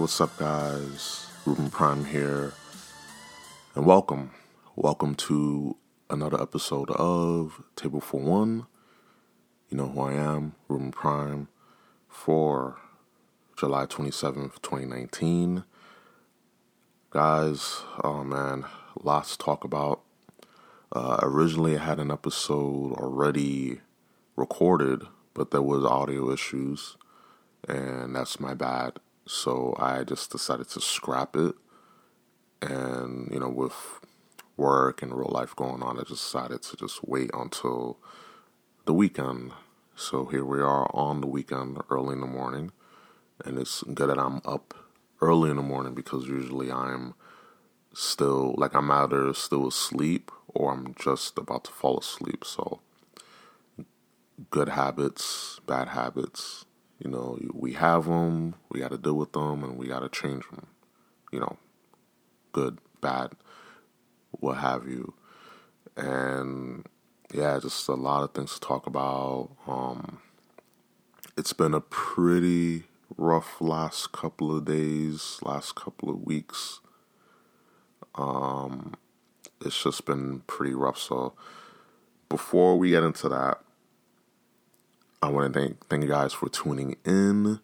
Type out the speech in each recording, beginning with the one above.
What's up, guys? Ruben Prime here, and welcome. Welcome to another episode of Table for One. You know who I am, Ruben Prime, for July 27th, 2019. Guys, oh man, lots to talk about. Uh, originally, I had an episode already recorded, but there was audio issues, and that's my bad. So I just decided to scrap it, and you know, with work and real life going on, I just decided to just wait until the weekend. So here we are on the weekend, early in the morning, and it's good that I'm up early in the morning because usually I'm still like I'm either still asleep or I'm just about to fall asleep. So good habits, bad habits, you know, we have them, we got to deal with them, and we got to change them. You know, good, bad, what have you. And yeah, just a lot of things to talk about. Um, it's been a pretty rough last couple of days, last couple of weeks. Um, it's just been pretty rough. So before we get into that, I want to thank thank you guys for tuning in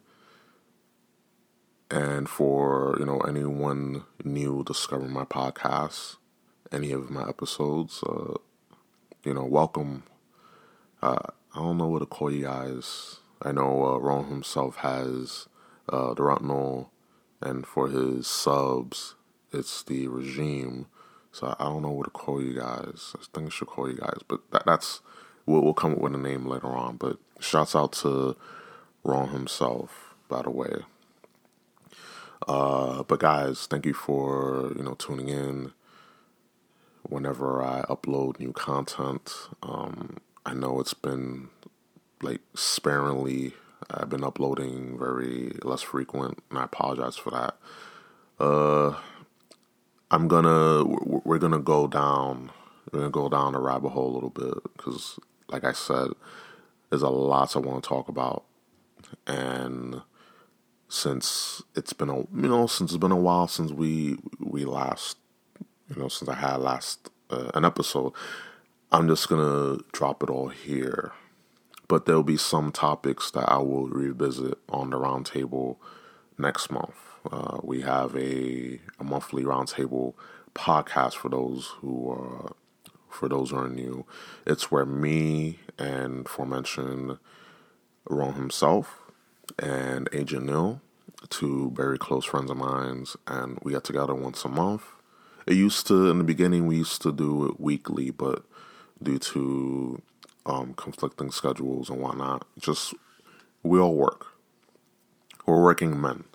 and for you know anyone new discovering my podcast, any of my episodes. Uh, you know, welcome. Uh, I don't know what to call you guys. I know uh, Ron himself has uh, the Rutnell, and for his subs, it's the regime. So I don't know what to call you guys. I think I should call you guys, but that, that's we'll, we'll come up with a name later on. But shouts out to Ron himself, by the way. Uh, but guys, thank you for you know tuning in. Whenever I upload new content, um, I know it's been like sparingly. I've been uploading very less frequent, and I apologize for that. Uh, I'm gonna we're gonna go down we're gonna go down the rabbit hole a little bit because, like I said, there's a lot I want to talk about, and since it's been a you know since it's been a while since we we last you know since I had last uh, an episode, I'm just gonna drop it all here. But there'll be some topics that I will revisit on the roundtable next month. Uh, we have a, a monthly roundtable podcast for those who are for those who are new. It's where me and aforementioned Ron himself and Agent Neil, two very close friends of mine, and we get together once a month. It used to, in the beginning, we used to do it weekly, but due to um, conflicting schedules and whatnot, just we all work. We're working men.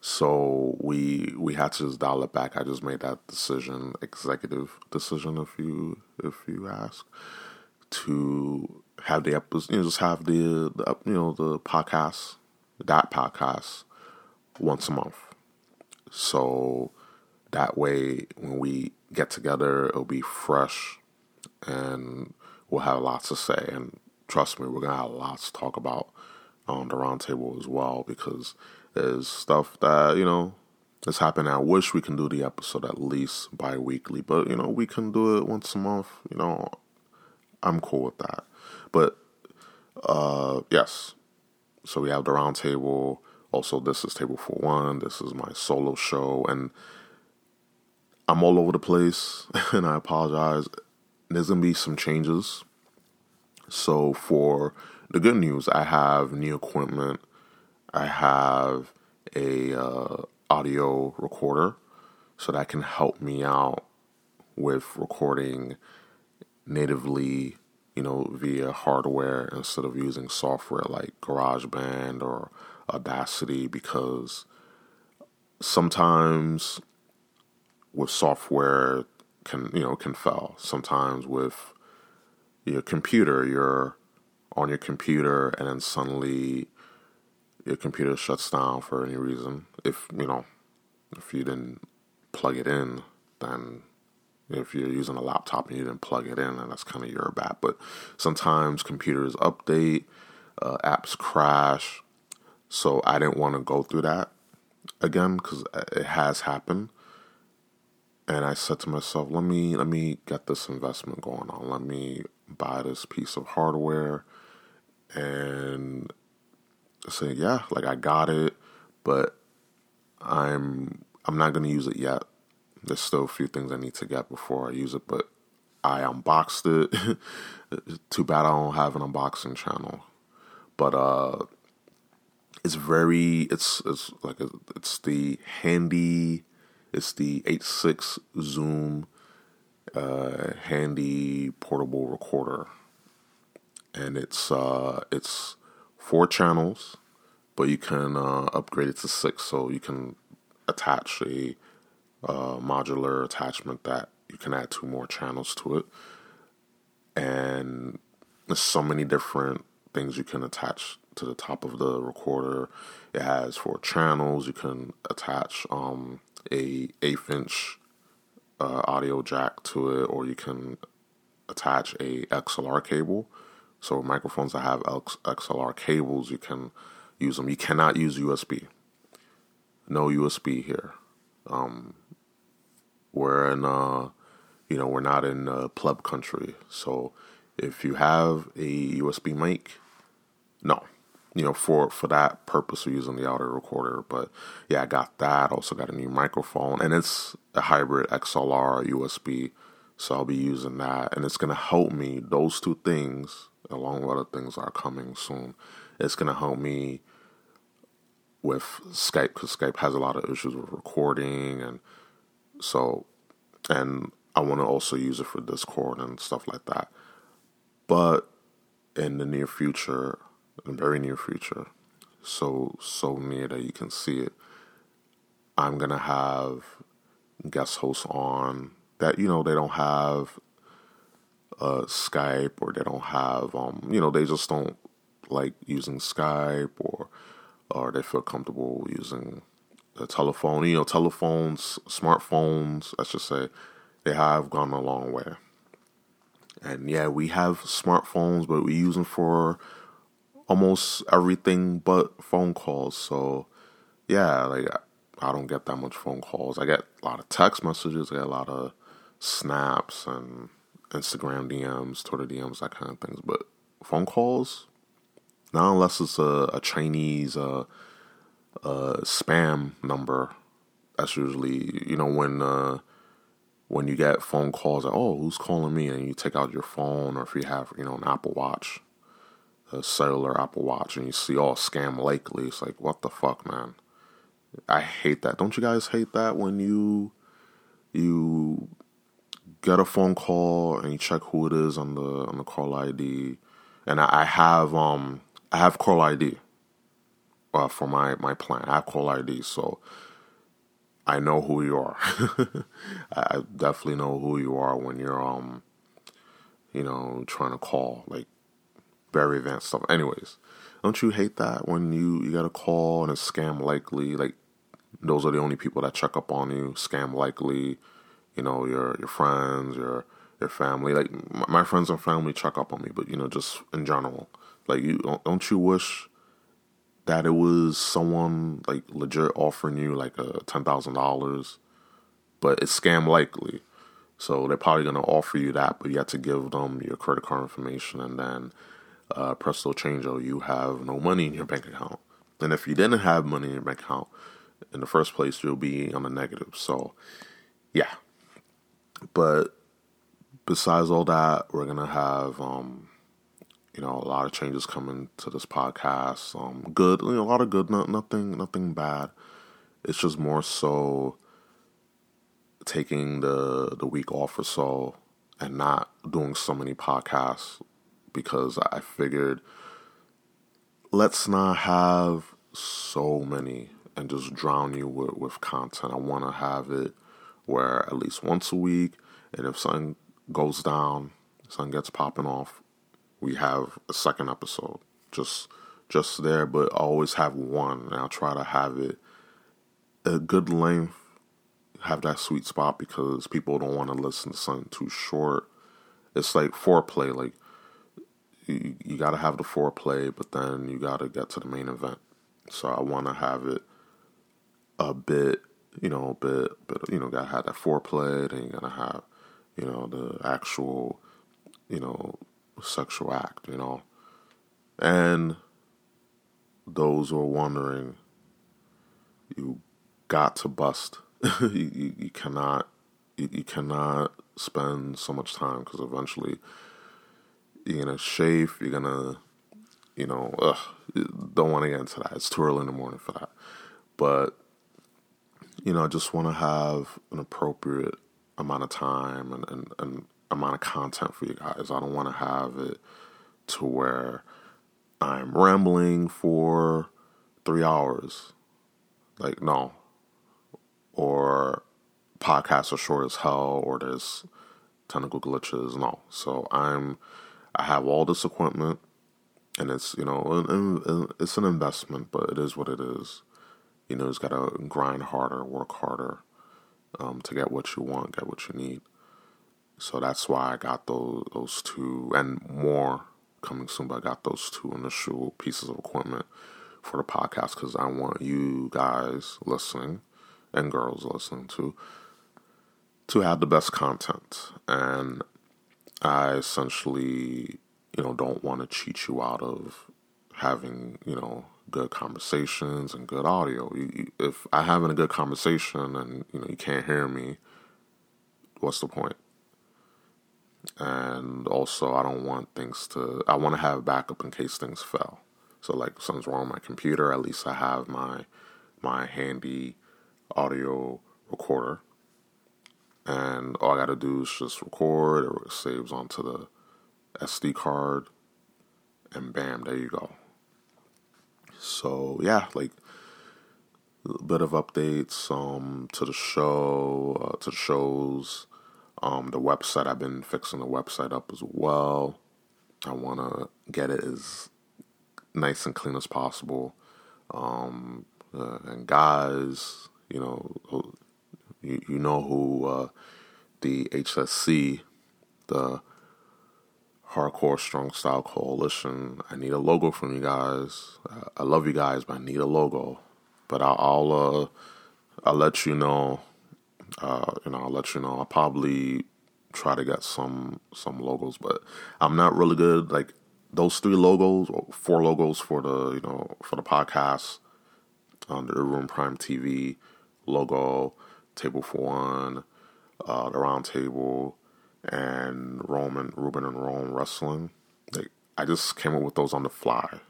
So we we had to just dial it back. I just made that decision, executive decision, if you if you ask, to have the episode, you know, just have the, the you know the podcast, that podcast, once a month. So that way, when we get together, it'll be fresh, and we'll have lots to say. And trust me, we're gonna have lots to talk about on the roundtable as well because there's stuff that, you know, has happened. I wish we can do the episode at least bi weekly, but, you know, we can do it once a month. You know, I'm cool with that. But, uh, yes. So we have the roundtable. Also, this is Table for One. This is my solo show. And I'm all over the place, and I apologize. There's to be some changes. So, for the good news, I have new equipment I have a uh, audio recorder, so that can help me out with recording natively, you know, via hardware instead of using software like GarageBand or Audacity because sometimes with software can you know can fail. Sometimes with your computer, you're on your computer and then suddenly your computer shuts down for any reason, if you know, if you didn't plug it in, then if you're using a laptop and you didn't plug it in, then that's kind of your bad. But sometimes computers update, uh, apps crash, so I didn't want to go through that. again because it has happened. And I said to myself, let me let me get this investment going on. Let me buy this piece of hardware and say, yeah, like I got it, but I'm I'm not gonna use it yet. There's still a few things I need to get before I use it, but I unboxed it. Too bad I don't have an unboxing channel, but uh, it's very it's it's like it's the handy it's the H6 Zoom uh, handy portable recorder, and it's uh, it's four channels, but you can uh, upgrade it to six, so you can attach a uh, modular attachment that you can add two more channels to it, and there's so many different things you can attach to the top of the recorder. It has four channels. You can attach um, a eighth inch uh, audio jack to it, or you can attach a XLR cable. So microphones that have XLR cables, you can use them. You cannot use USB. No USB here. Um, we're in, uh, you know, we're not in uh, pleb country. So if you have a USB mic, no, you know, for for that purpose of using the audio recorder. But yeah, I got that. Also got a new microphone, and it's a hybrid XLR USB. So I'll be using that, and it's gonna help me. Those two things, along with other things, are coming soon. It's gonna help me with Skype because Skype has a lot of issues with recording, and so, and I want to also use it for Discord and stuff like that. But in the near future, in the very near future, so so near that you can see it. I'm gonna have guest hosts on that you know they don't have uh, Skype or they don't have um you know they just don't like using Skype or or they feel comfortable using the telephone. You know, telephones, smartphones, I should say, they have gone a long way. And yeah, we have smartphones, but we use them for almost everything but phone calls. So yeah, like I don't get that much phone calls. I get a lot of text messages. I get a lot of snaps and Instagram DMs, Twitter DMs, that kind of things. But phone calls, not unless it's a, a Chinese uh, uh, spam number. That's usually you know when uh, when you get phone calls. Like, oh, who's calling me? And you take out your phone, or if you have you know an Apple Watch, a cellular Apple Watch and you see all scam likely, it's like, what the fuck, man? I hate that. Don't you guys hate that when you you get a phone call and you check who it is on the on the call ID? And I, I have um I have call ID uh, for my my plan. I have call ID, so I know who you are. I definitely know who you are when you're um you know trying to call like very advanced stuff. Anyways, don't you hate that when you you got a call and it's scam likely? Like those are the only people that check up on you. Scam likely, you know your your friends, your your family. Like my friends and family check up on me, but you know just in general, like you don't you wish that it was someone like legit offering you like a ten thousand dollars, but it's scam likely. So they're probably gonna offer you that, but you have to give them your credit card information and then uh, presto changeo, you have no money in your bank account. And if you didn't have money in your bank account in the first place, you'll be on the negative. So, yeah. But besides all that, we're gonna have um, you know a lot of changes coming to this podcast. Um, good, you know, a lot of good, not, nothing, nothing bad. It's just more so taking the the week off or so and not doing so many podcasts because I figured let's not have so many and just drown you with, with content. I want to have it where at least once a week, and if something goes down, something gets popping off, we have a second episode just just there. But always have one, and I'll try to have it a good length, have that sweet spot because people don't want to listen to something too short. It's like foreplay, like you, you got to have the foreplay, but then you got to get to the main event. So I want to have it a bit, you know, a bit, but you know, gotta have that foreplay, then you're gonna have, you know, the actual, you know, sexual act, you know, and those who are wondering, you got to bust. you, you, you, cannot, you, you cannot spend so much time because eventually you're gonna shave, you're gonna, you know, ugh, don't want to get into that. It's too early in the morning for that. But, you know, I just want to have an appropriate amount of time and, and, and amount of content for you guys. I don't want to have it to where I'm rambling for three hours. Like, no. Or podcasts are short as hell, or there's technical glitches. No. So I'm, I have all this equipment, and it's you know, it's an investment, but it is what it is. You know, it's got to grind harder, work harder, um, to get what you want, get what you need. So that's why I got those those two and more coming soon. But I got those two initial pieces of equipment for the podcast because I want you guys listening and girls listening to to have the best content. And I essentially, you know, don't want to cheat you out of having, you know, good conversations and good audio. You, you, if I having a good conversation and you know you can't hear me, what's the point? and also I don't want things to. I want to have backup in case things fail. So like something's wrong with my computer, at least I have my my handy audio recorder, and all I got to do is just record. It saves onto the SD card, and bam, there you go. So yeah, like a bit of updates um to the show, uh, to the shows um, the website, I've been fixing the website up as well. I want to get it as nice and clean as possible. Um, uh, and guys, you know, you, you know who uh, the HSC, the Hardcore Strong Style Coalition. I need a logo from you guys. I love you guys, but I need a logo. But I'll I'll, uh, I'll let you know uh, you know, I'll let you know. I'll probably try to get some some logos, but I'm not really good. Like those three logos, or four logos for the you know for the podcast, um, the Room Prime TV logo, Table for One, uh, the Round Table, and Roman Ruben and Rome Wrestling. Like I just came up with those on the fly.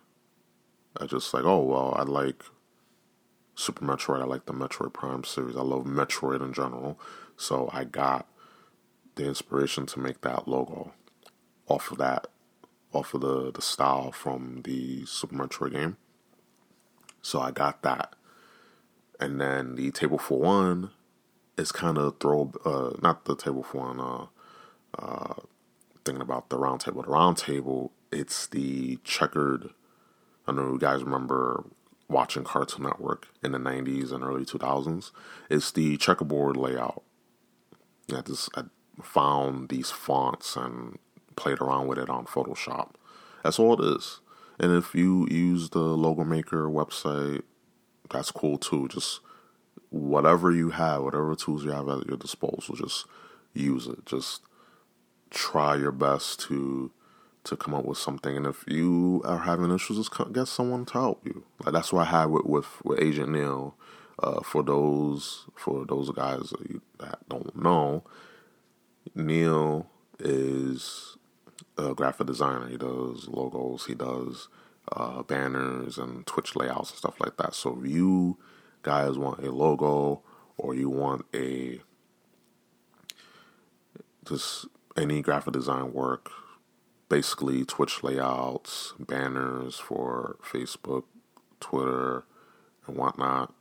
I just like, oh well, I like Super Metroid. I like the Metroid Prime series. I love Metroid in general. So I got the inspiration to make that logo off of that, off of the, the style from the Super Metroid game. So I got that. And then the table for one is kind of throw, uh, not the table for one, uh, uh, thinking about the round table. The round table, it's the checkered. I know you guys remember watching Cartoon Network in the 90s and early 2000s. It's the checkerboard layout. I just I found these fonts and played around with it on Photoshop. That's all it is. And if you use the logo maker website, that's cool too. Just whatever you have, whatever tools you have at your disposal, just use it. Just try your best to to come up with something. And if you are having issues, just get someone to help you. Like that's what I had with with, with Agent Neil. Uh, for those for those guys that don't know, Neil is a graphic designer. He does logos. He does uh, banners and Twitch layouts and stuff like that. So if you guys want a logo or you want a just any graphic design work basically Twitch layouts, banners for Facebook, Twitter, and whatnot.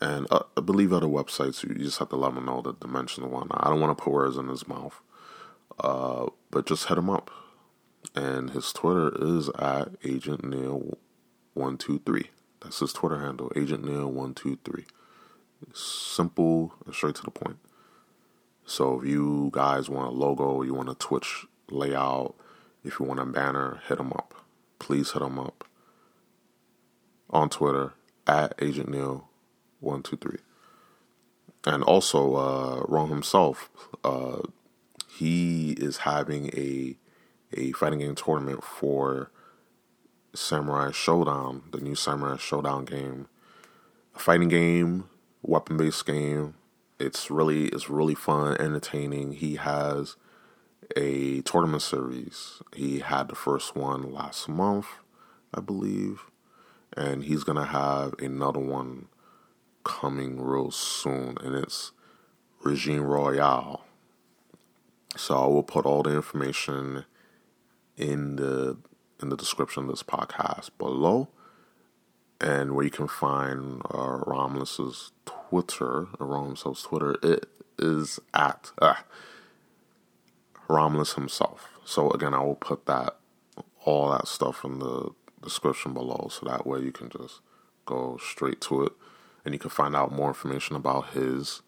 And uh, I believe other websites, you just have to let them know the dimensions and whatnot. I don't want to put words in his mouth, uh, but just hit him up. And his Twitter is at Agent Neil one two three. That's his Twitter handle, Agent Neil one two three. Simple and straight to the point. So if you guys want a logo, you want a Twitch layout, if you want a banner, hit them up. Please hit them up on Twitter at Agent Neil one, two, three. And also, uh, Rome himself, uh, he is having a a fighting game tournament for Samurai Shodown, the new Samurai Shodown game. A fighting game, weapon based game. It's really it's really fun, entertaining. He has a tournament series. He had the first one last month, I believe, and he's gonna have another one coming real soon, and it's Regime Royale. So I will put all the information in the in the description of this podcast below, and where you can find uh, Romulus's Twitter, Romulus's Twitter. It is at uh, Romulus himself. So again, I will put that all that stuff in the description below, so that way you can just go straight to it, and you can find out more information about his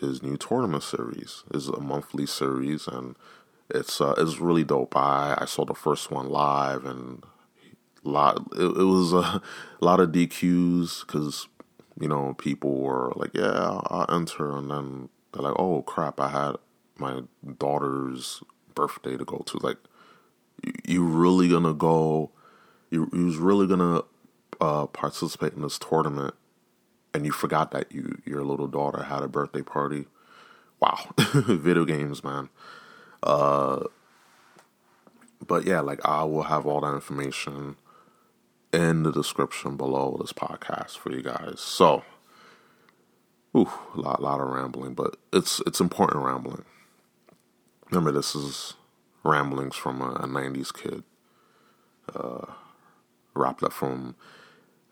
his new tournament series. is a monthly series, and it's uh, it's really dope. I I saw the first one live, and lot it, it was a lot of DQs because you know people were like, yeah, I'll enter, and then they're like, oh crap, I had my daughter's birthday to go to. Like, you, really gonna go? You you was really gonna uh, participate in this tournament, and you forgot that you your little daughter had a birthday party. Wow, video games, man. Uh, but yeah, like I will have all that information in the description below this podcast for you guys. So, ooh, a lot, lot of rambling, but it's it's important rambling. Remember, this is ramblings from a, a 90s kid. Uh, wrapped up from,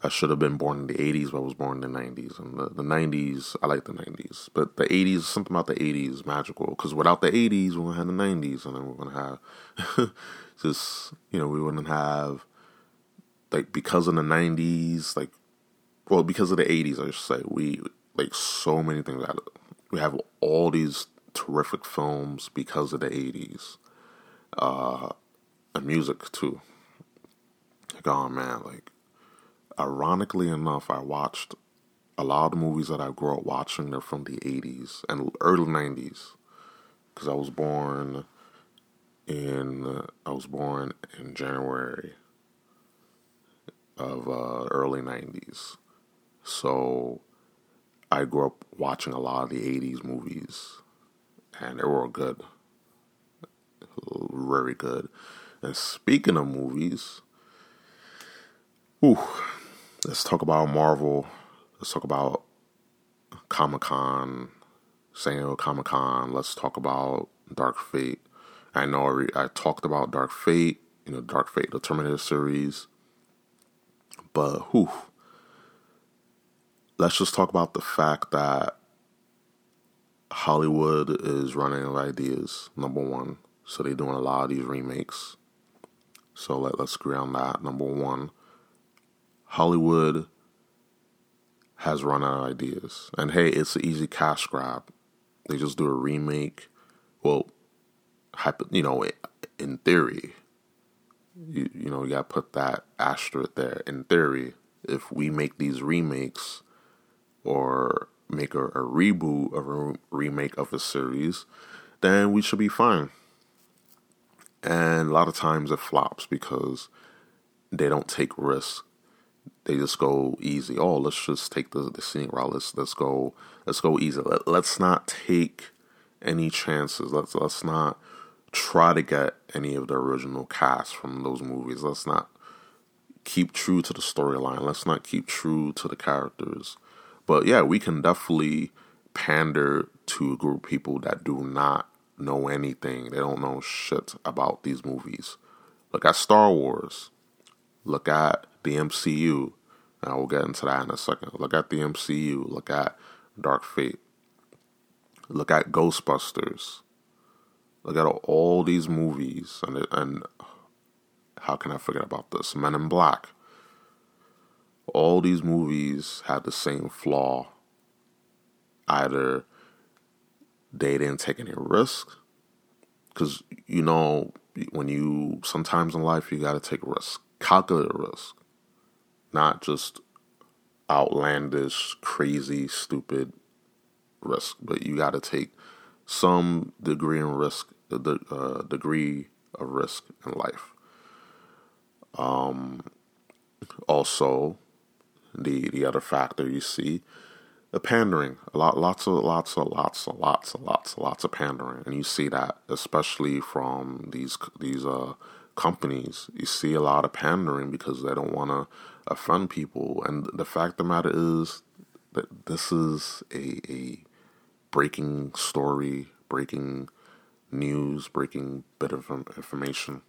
I should have been born in the 80s, but I was born in the 90s. And the, the 90s, I like the 90s. But the 80s, something about the 80s magical. Because without the 80s, we wouldn't have the 90s. And then we're to have just, you know, we wouldn't have, like, because of the 90s, like, well, because of the 80s, I should say, we, like, so many things. Out of, we have all these terrific films because of the 80s. Uh, and music, too. Like, oh man, like, ironically enough, I watched a lot of movies that I grew up watching. They're from the 80s and early 90s. Because I was born in, I was born in January of uh, early 90s. So I grew up watching a lot of the 80s movies and they were good. Very good. And speaking of movies, ooh, let's talk about Marvel. Let's talk about Comic Con, San Diego Comic Con. Let's talk about Dark Fate. I know I, I talked about Dark Fate, you know, Dark Fate, the Terminator series. But whew, let's just talk about the fact that Hollywood is running out of ideas, number one. So they're doing a lot of these remakes. So let, let's agree on that. Number one, Hollywood has run out of ideas. And hey, it's an easy cash grab. They just do a remake. Well, you know, in theory, you, you know, you got to put that asterisk there. In theory, if we make these remakes or make a, a reboot or a remake of a series, then we should be fine. And a lot of times it flops because they don't take risks. They just go easy. Oh, let's just take the the scenic route. Let's let's go let's go easy. Let, let's not take any chances. Let's let's not try to get any of the original cast from those movies. Let's not keep true to the storyline. Let's not keep true to the characters. But yeah, we can definitely pander to a group of people that do not know anything. They don't know shit about these movies. Look at Star Wars. Look at the MCU. And I will get into that in a second. Look at the MCU. Look at Dark Fate. Look at Ghostbusters. Look at all these movies. And, and how can I forget about this? Men in Black all these movies had the same flaw. Either they didn't take any risk, because you know when you sometimes in life you got to take risks, calculate risk, not just outlandish, crazy, stupid risk, but you got to take some degree of risk, the uh, degree of risk in life. Um, also, the the other factor you see, the pandering, a lot, lots of, lots of, lots of, lots of, lots of, lots of pandering, and you see that especially from these these uh companies. You see a lot of pandering because they don't want to offend people, and the fact of the matter is that this is a a breaking story, breaking news, breaking bit of information.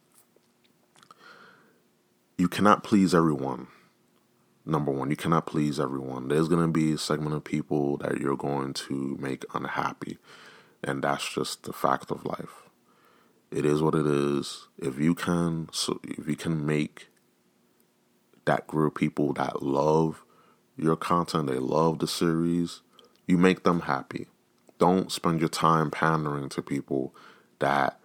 You cannot please everyone. Number one, you cannot please everyone. There's going to be a segment of people that you're going to make unhappy, and that's just the fact of life. It is what it is. If you can, so if you can make that group of people that love your content, they love the series, you make them happy. Don't spend your time pandering to people that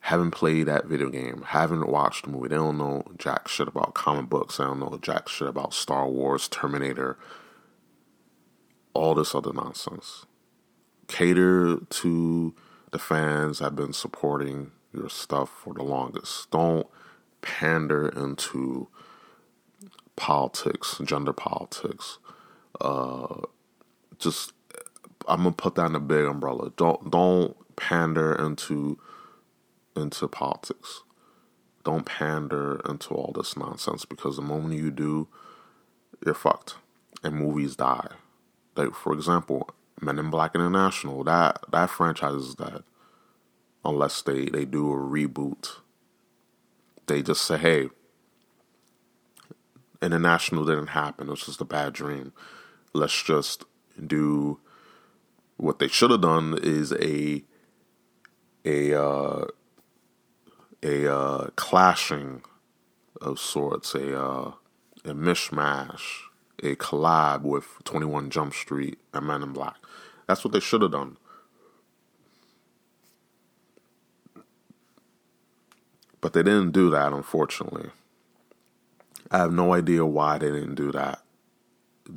haven't played that video game, haven't watched the movie. They don't know jack shit about comic books. They don't know jack shit about Star Wars, Terminator, all this other nonsense. Cater to the fans that have been supporting your stuff for the longest. Don't pander into politics, gender politics. Uh, just I'm gonna put that in a big umbrella. Don't don't pander into into politics. Don't pander into all this nonsense because the moment you do, you're fucked. And movies die. Like for example, Men in Black International, that that franchise is dead. Unless they, they do a reboot. They just say, hey, International didn't happen. It was just a bad dream. Let's just do what they should have done is a a uh, a uh, clashing of sorts, a uh, a mishmash, a collab with Twenty One Jump Street and Men in Black. That's what they should have done. But they didn't do that, unfortunately. I have no idea why they didn't do that.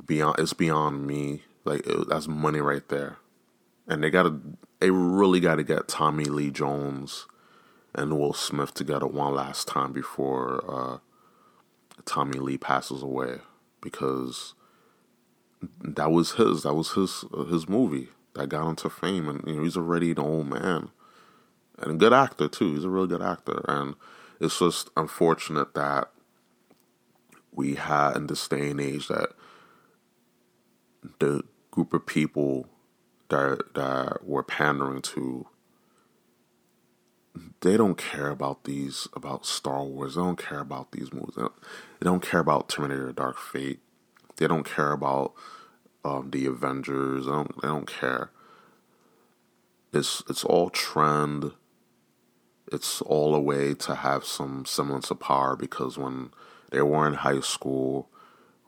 Beyond, it's beyond me. Like it, that's money right there and they gotta they really gotta get Tommy Lee Jones and Will Smith together one last time before uh, Tommy Lee passes away because that was his that was his his movie that got him to fame and you know he's already an old man and a good actor too. He's a really good actor. And it's just unfortunate that we had in this day and age that the group of people that that we're pandering to they don't care about these about Star Wars. They don't care about these movies. They don't, they don't care about Terminator: Dark Fate. They don't care about um, the Avengers. They don't, they don't care. It's it's all trend. It's all a way to have some semblance of power because when they were in high school,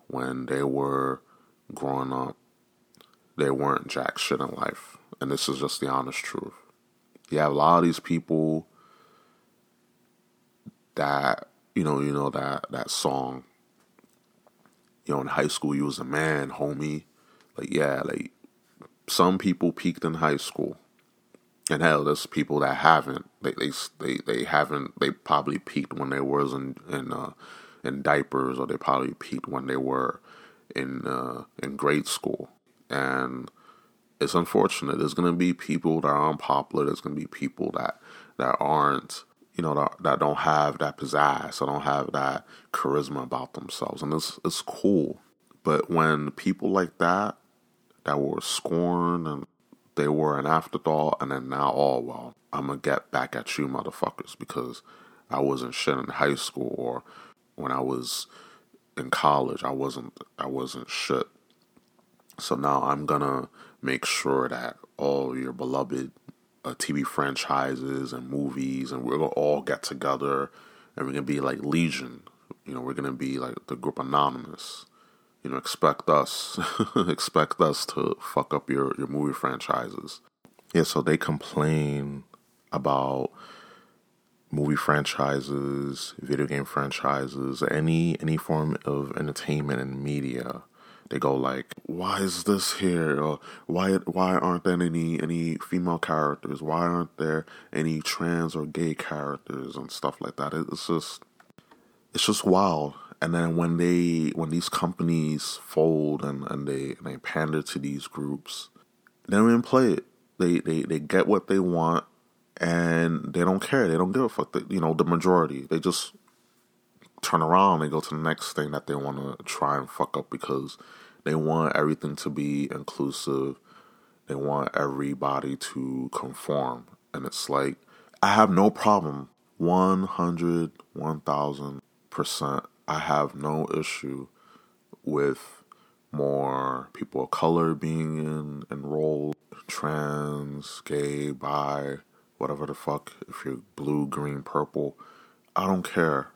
when they were growing up, they weren't jack shit in life. And this is just the honest truth. You have a lot of these people that you know, you know that that song. You know, in high school you was a man, homie. Like yeah, like some people peaked in high school. And hell, there's people that haven't. They they they, they haven't. They probably peaked when they was in in uh, in diapers, or they probably peaked when they were in uh, in grade school and it's unfortunate. There's going to be people that are unpopular. There's going to be people that that aren't, you know, that, that don't have that pizzazz. That don't have that charisma about themselves, and it's it's cool. But when people like that that were scorned and they were an afterthought, and then now, oh well, I'm gonna get back at you, motherfuckers, because I wasn't shit in high school or when I was in college. I wasn't I wasn't shit so now I'm gonna make sure that all your beloved uh, TV franchises and movies, and we're gonna all get together, and we're gonna be like Legion. You know, we're gonna be like the group Anonymous. You know, expect us, expect us to fuck up your your movie franchises. Yeah, so they complain about movie franchises, video game franchises, any any form of entertainment and media they go like, "Why is this here?" or "Why why aren't there any any female characters? Why aren't there any trans or gay characters and stuff like that?" It's just it's just wild. And then when they when these companies fold and, and they and they pander to these groups, they don't even play it. They they they get what they want and they don't care. They don't give a fuck. You know, the majority. They just turn around and go to the next thing that they want to try and fuck up because they want everything to be inclusive. They want everybody to conform. And it's like, I have no problem 100, 1000%. I have no issue with more people of color being in, enrolled, trans, gay, bi, whatever the fuck, if you're blue, green, purple, I don't care.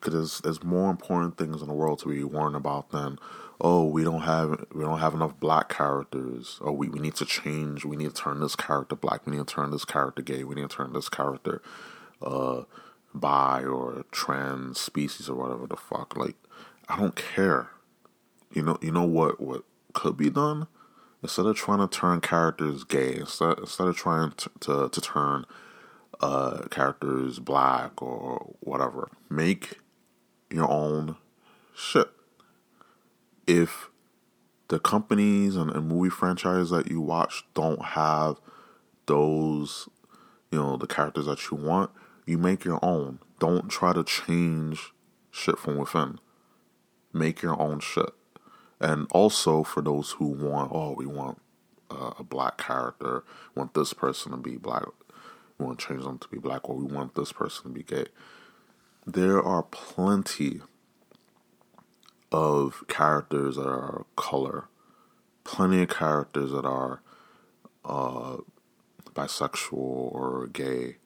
Because there's, there's more important things in the world to be worrying about than, oh, we don't have we don't have enough black characters. Oh, we, we need to change. We need to turn this character black. We need to turn this character gay. We need to turn this character uh, bi or trans species or whatever the fuck. Like, I don't care. You know, you know what what could be done instead of trying to turn characters gay, instead instead of trying to to, to turn uh, characters black or whatever, make your own shit. If the companies and, and movie franchises that you watch don't have those, you know, the characters that you want, you make your own. Don't try to change shit from within. Make your own shit and also for those who want, oh, we want uh, a black character, want this person to be black, we want to change them to be black, or we want this person to be gay. There are plenty of characters that are color, plenty of characters that are uh, bisexual or gay.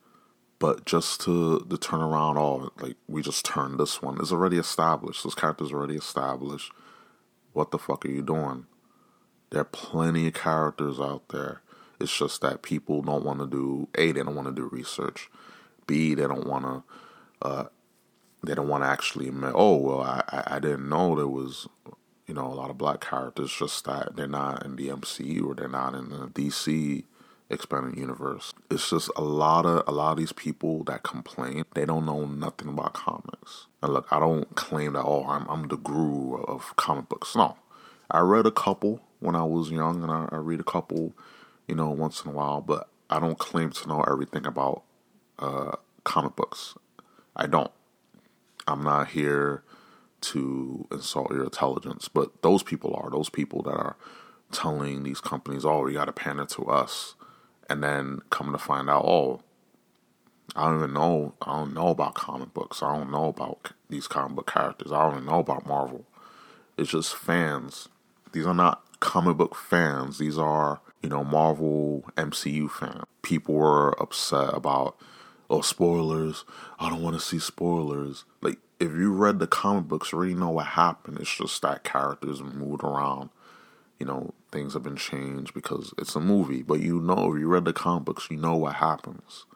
But just to, to turn around all like we just turned this one is already established. This character's already established what the fuck are you doing? There are plenty of characters out there. It's just that people don't want to do A, they don't want to do research. B, they don't want to uh, they don't want to actually admit, oh well, I, I didn't know there was you know a lot of black characters. Just that they're not in the MCU or they're not in the DC expanded universe. It's just a lot of a lot of these people that complain. They don't know nothing about comics. And look, I don't claim that oh I'm I'm the guru of comic books. No, I read a couple when I was young, and I, I read a couple, you know, once in a while. But I don't claim to know everything about uh, comic books. I don't. I'm not here to insult your intelligence, but those people are those people that are telling these companies, "Oh, you got to pander to us," and then come to find out, oh, I don't even know. I don't know about comic books. I don't know about these comic book characters. I don't even know about Marvel. It's just fans. These are not comic book fans. These are you know Marvel MCU fans. People were upset about oh spoilers. I don't want to see spoilers. Like if you read the comic books, you already know what happened. It's just that characters moved around you know, things have been changed because it's a movie. But you know, if you read the comic books, you know what happens.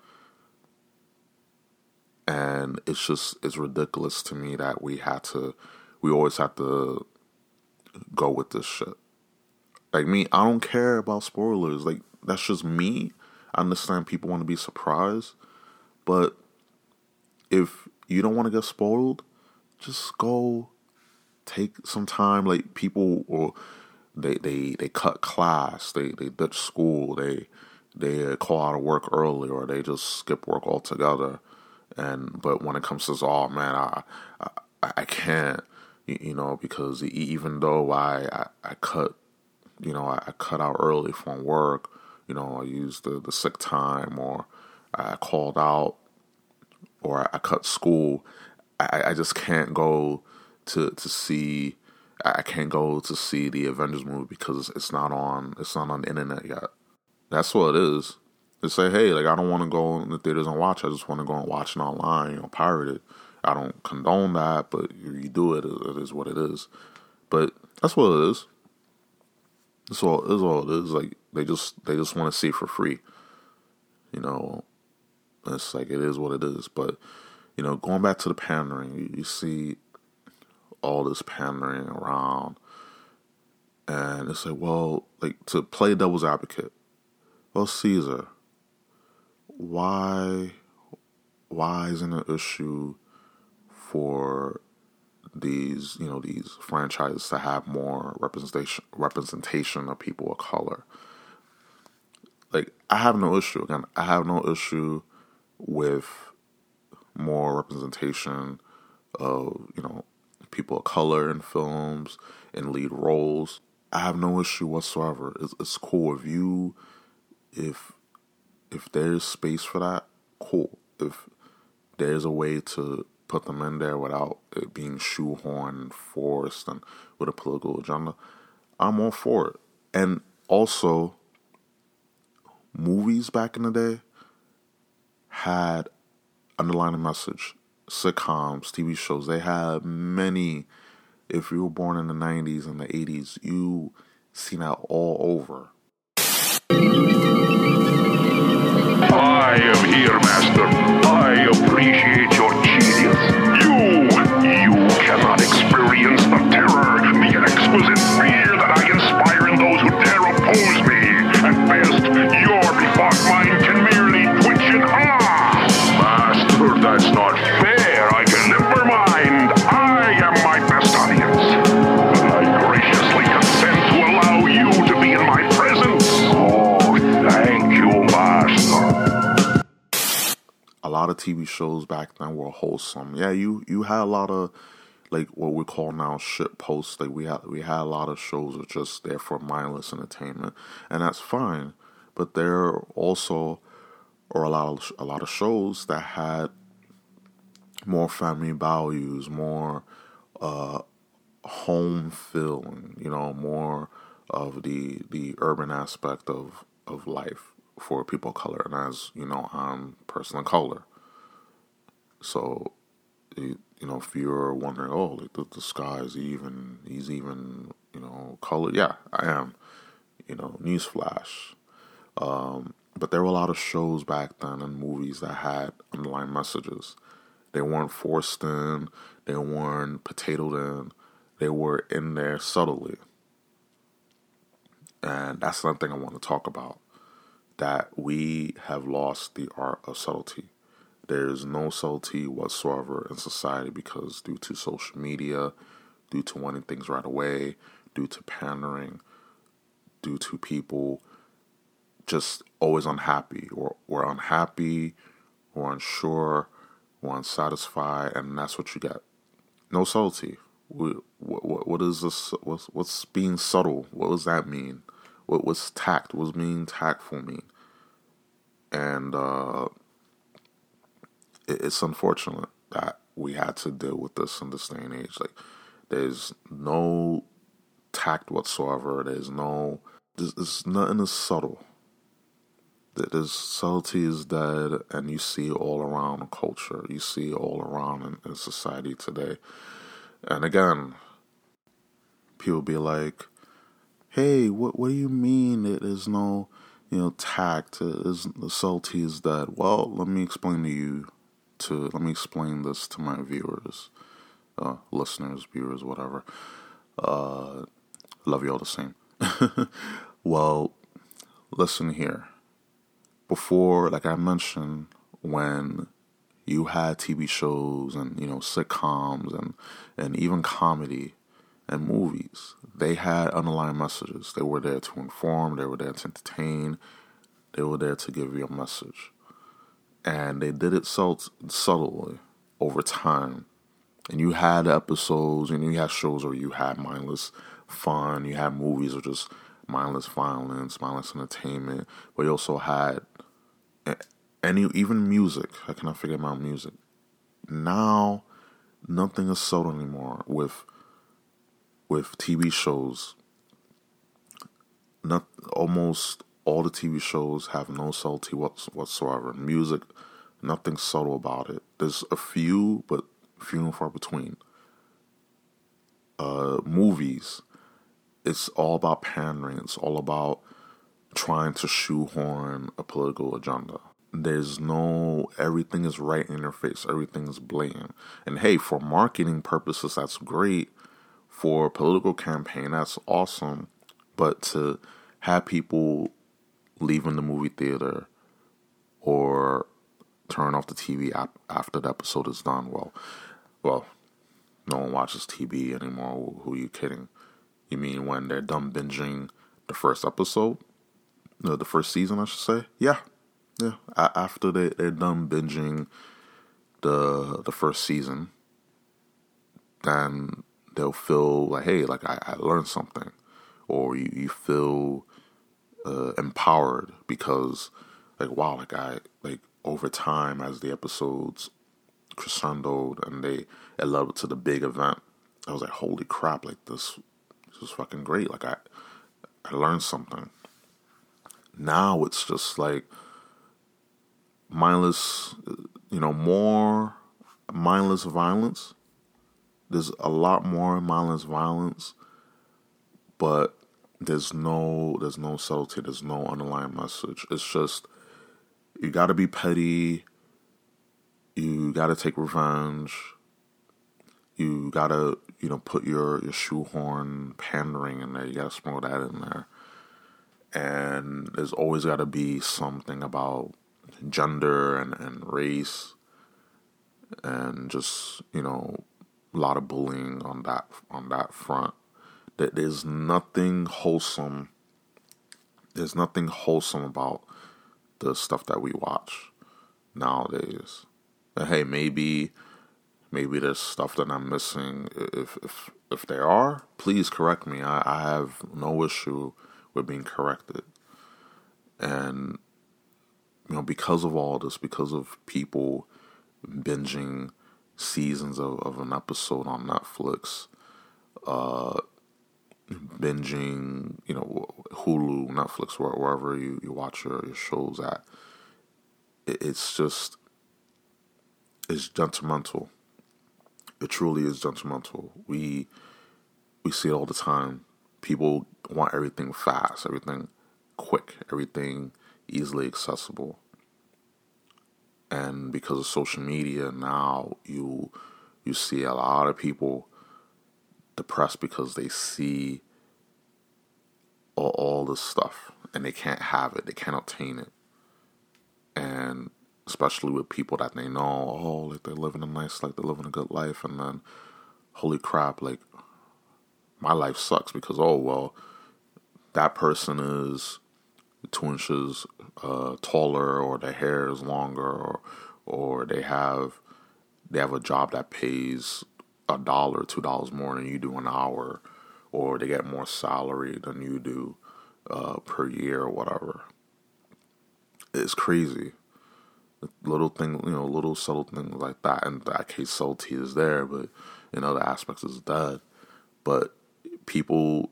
And it's just, it's ridiculous to me that we had to, we always have to go with this shit. Like me, I don't care about spoilers. Like, that's just me. I understand people want to be surprised. But if you don't want to get spoiled, just go take some time. Like, people or they they they cut class, they they ditch school, they they call out of work early, or they just skip work altogether. And but when it comes to oh man, I I, I can't, you know, because even though I I, I cut, you know, I, I cut out early from work, you know, I use the the sick time, or I called out, or I cut school. I I just can't go to to see I can't go to see the Avengers movie because it's not on it's not on the internet yet. That's what it is. They say, hey, like I don't want to go in the theaters and watch. I just want to go and watch it online, you know, pirate it. I don't condone that, but you do it. It is what it is. But that's what it is. That's all. That's all it is. Like they just they just want to see for free. You know, it's like it is what it is. But you know, going back to the pandering, you, see all this pandering around And it's like, well, like to play devil's advocate, well, Caesar, why, why isn't an issue for these, you know, these franchises to have more representation representation of people of color? Like, I have no issue. Again, I have no issue with more representation of, you know, people of color in films in lead roles. I have no issue whatsoever. It's, it's cool if you if if there's space for that, cool. If there's a way to put them in there without it being shoehorned and forced and with a political agenda, I'm all for it. And also, movies back in the day had underlying message. Sitcoms, TV shows, they had many. If you were born in the 90s and the 80s, you seen that all over. I am here, Master. Lot of TV shows back then were wholesome. Yeah, you you had a lot of like what we call now shit posts. Like we had we had a lot of shows that just there for mindless entertainment, and that's fine. But there also are a lot of a lot of shows that had more family values, more uh, home feeling. You know, more of the the urban aspect of of life for people of color. And as you know, I'm person of color. So, you, know, if you're wondering, oh, like the, the sky is even, he's even, you know, colored. Yeah, I am. You know, newsflash. Um, but there were a lot of shows back then and movies that had underlying messages. They weren't forced in. They weren't potatoed in. They were in there subtly. And that's another thing I want to talk about. That we have lost the art of subtlety. There's no subtlety whatsoever in society because due to social media, due to wanting things right away, due to pandering, due to people just always unhappy or or unhappy or unsure or unsatisfied, and that's what you get. No subtlety. What, what, what is this? What's, what's being subtle? What does that mean? What was tact? What does being tactful mean? And uh, it's unfortunate that we had to deal with this in this day and age. Like, there's no tact whatsoever. There's no. There's, there's nothing as subtle. There's subtlety is dead, and you see all around culture. You see all around in, in society today. And again, people be like, "Hey, what what do you mean It is no, you know, tact? Is the subtlety is dead?" Well, let me explain to you. To let me explain this to my viewers, uh, listeners, viewers, whatever. Uh, love you all the same. well, listen here. Before, like I mentioned, when you had TV shows and you know sitcoms and and even comedy and movies. They had underlying messages. They were there to inform. They were there to entertain. They were there to give you a message, and they did it so subtly over time. And you had episodes, and you had shows where you had mindless fun. You had movies or just mindless violence, mindless entertainment. But you also had any even music. I cannot forget about music. Now, nothing is subtle anymore with with TV shows. Not almost all the TV shows have no subtlety whatsoever. Music, nothing subtle about it. There's a few, but few and far between. Uh, movies, it's all about pandering. It's all about trying to shoehorn a political agenda. There's no everything is right in your face. Everything is blatant. And hey, for marketing purposes, that's great. For political campaign, that's awesome. But to have people leaving the movie theater or turn off the TV after the episode is done, well, well, no one watches TV anymore. Who are you kidding? You mean when they're done binging the first episode, no, the first season, I should say? Yeah, yeah. After they they're done binging the the first season, then they'll feel like, hey, like I, I learned something, or you you feel uh, empowered because like wow, like I like over time as the episodes crescendoed and they it led to the big event. I was like, holy crap! Like this, this is fucking great. Like I, I learned something. Now it's just like mindless, you know, more mindless violence. There's a lot more mindless violence, but there's no there's no subtlety. There's no underlying message. It's just you got to be petty. You got to take revenge. You got to you know put your your shoehorn pandering in there. You got to throw that in there. And there's always got to be something about gender and, and race and just you know a lot of bullying on that on that front that there's nothing wholesome there's nothing wholesome about the stuff that we watch nowadays. Hey maybe maybe there's stuff that i'm missing. If if if there are please correct me. I, I have no issue with being corrected. And you know, because of all this, because of people binging seasons of, of an episode on Netflix, uh, binging, you know, Hulu, Netflix, wherever you, you watch your, your shows at, it, it's just, it's detrimental. It truly is detrimental. We, we see it all the time. People want everything fast, everything quick, everything easily accessible. And because of social media now you you see a lot of people depressed because they see all, all this stuff and they can't have it, they can't obtain it. And especially with people that they know, oh, like they're living a nice, like they're living a good life, and then, holy crap, like my life sucks because oh well, that person is two inches uh, taller, or their hair is longer, or or they have they have a job that pays a dollar, two dollars more than you do an hour, or they get more salary than you do uh, per year or whatever. It's crazy. Little thing, you know, little subtle things like that. In that case, subtlety is there, but in other aspects, is dead. But people,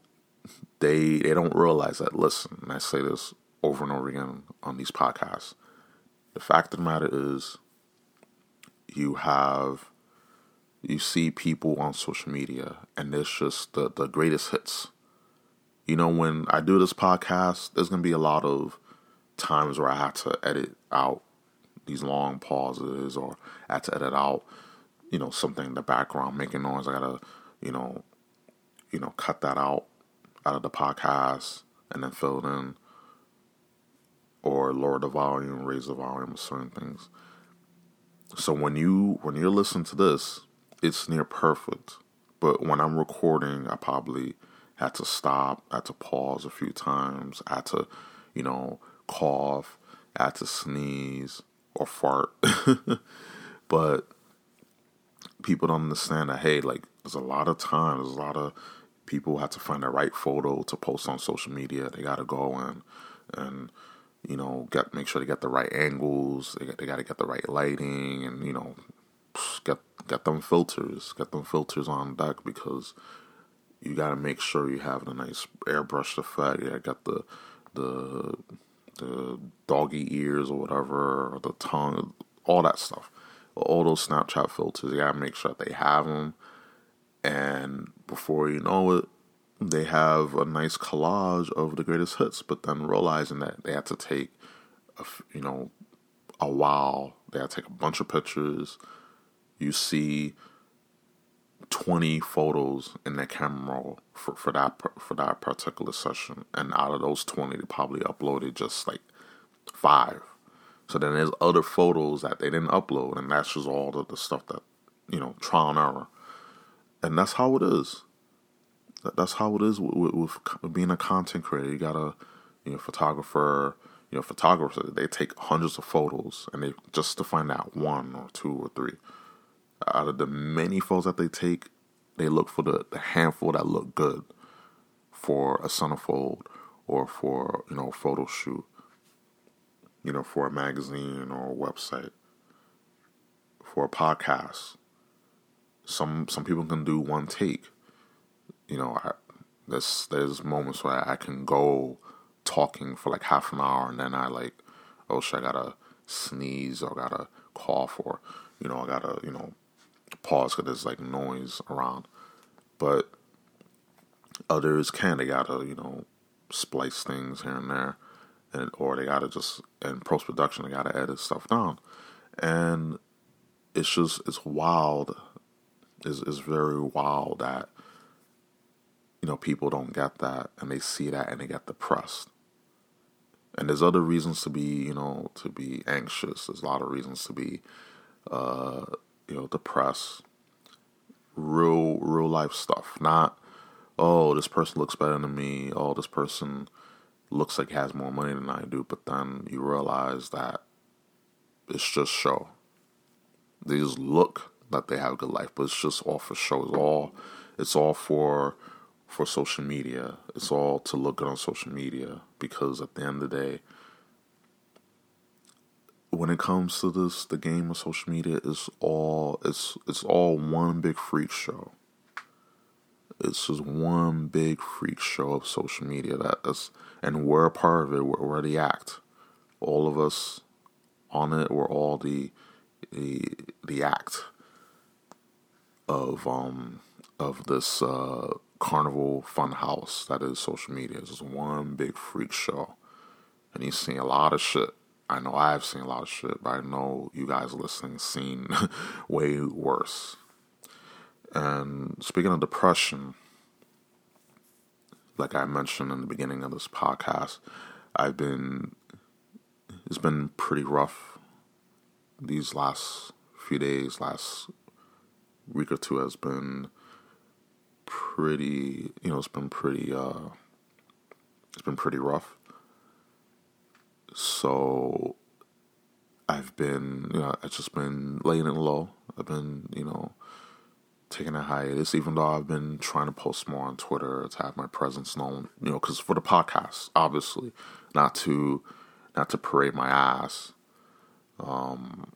they they don't realize that. Listen, and I say this over and over again on these podcasts. The fact of the matter is, you have, you see people on social media, and it's just the, the greatest hits. You know, when I do this podcast, there's going to be a lot of times where I have to edit out these long pauses or I have to edit out, you know, something in the background making noise. I gotta, you know, you know, cut that out out of the podcast and then fill it in or lower the volume, raise the volume of certain things. So when you when you're listening to this, it's near perfect. But when I'm recording, I probably had to stop, I had to pause a few times, I had to, you know, cough, I had to sneeze or fart. but people don't understand that hey, like there's a lot of time, there's a lot of people have to find the right photo to post on social media. They gotta go and and you know, get make sure they get the right angles. They got, they got to get the right lighting, and you know, get get them filters, Got them filters on deck because you got to make sure you have the nice airbrush effect. Yeah, got the the the doggy ears or whatever, or the tongue, all that stuff. All those Snapchat filters, you gotta make sure that they have them. And before you know it, they have a nice collage of the greatest hits, but then realizing that they had to take, a, you know, a while. They had to take a bunch of pictures. You see 20 photos in their camera roll for, for that for that particular session. And out of those 20 they probably uploaded just like five. So then there's other photos that they didn't upload and that's just all the, the stuff that you know trial and error. And that's how it is. That's how it is with, with, with being a content creator. You gotta you know photographer you know photographers they take hundreds of photos and they just to find out one or two or three out of the many photos that they take, they look for the, the handful that look good for a centerfold or for you know a photo shoot, you know for a magazine or a website, for a podcast. Some some people can do one take. You know, I, there's there's moments where I can go talking for like half an hour and then I like, oh shit, I gotta sneeze or gotta cough or you know I gotta you know pause because there's like noise around. But others can. They gotta, you know, splice things here and there, and or they gotta just in post production they gotta edit stuff down, and it's just it's wild. It's, it's very wild that you know people don't get that and they see that and they get depressed. And there's other reasons to be, you know, to be anxious. There's a lot of reasons to be uh, you know, depressed. Real, real life stuff. Not, oh, this person looks better than me. Oh, this person looks like has more money than I do. But then you realize that it's just show. They just look that they have a good life, but it's just all for show. It's all, it's all for, for social media. It's all to look good on social media because at the end of the day, when it comes to this, the game of social media is all it's it's all one big freak show. It's just one big freak show of social media that is, and we're a part of it. We're, we're the act. All of us on it. We're all the the the act of um of this uh, carnival fun house that is social media. It's just one big freak show, and you've a lot of shit I know I've seen a lot of shit, but I know you guys listening seen way worse. And speaking of depression, like I mentioned in the beginning of this podcast, I've been it's been pretty rough these last few days, last week or two has been pretty you know, it's been pretty uh it's been pretty rough so I've been, you know, I've just been laying it low. I've been, you know, taking a hiatus, even though I've been trying to post more on Twitter to have my presence known, you know, because for the podcast, obviously, not to, not to parade my ass, um,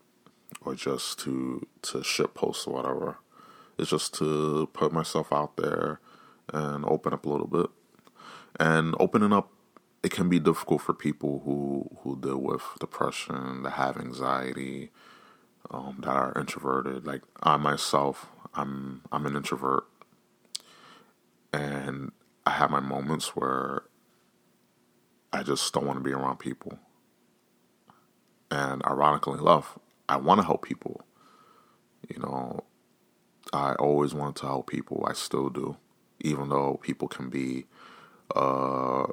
or just to to shit post or whatever. It's just to put myself out there and open up a little bit, and opening up it can be difficult for people who who deal with depression, that have anxiety, um, that are introverted. Like I myself, I'm I'm an introvert, and I have my moments where I just don't want to be around people. And ironically enough, I want to help people. You know, I always wanted to help people. I still do, even though people can be. Uh,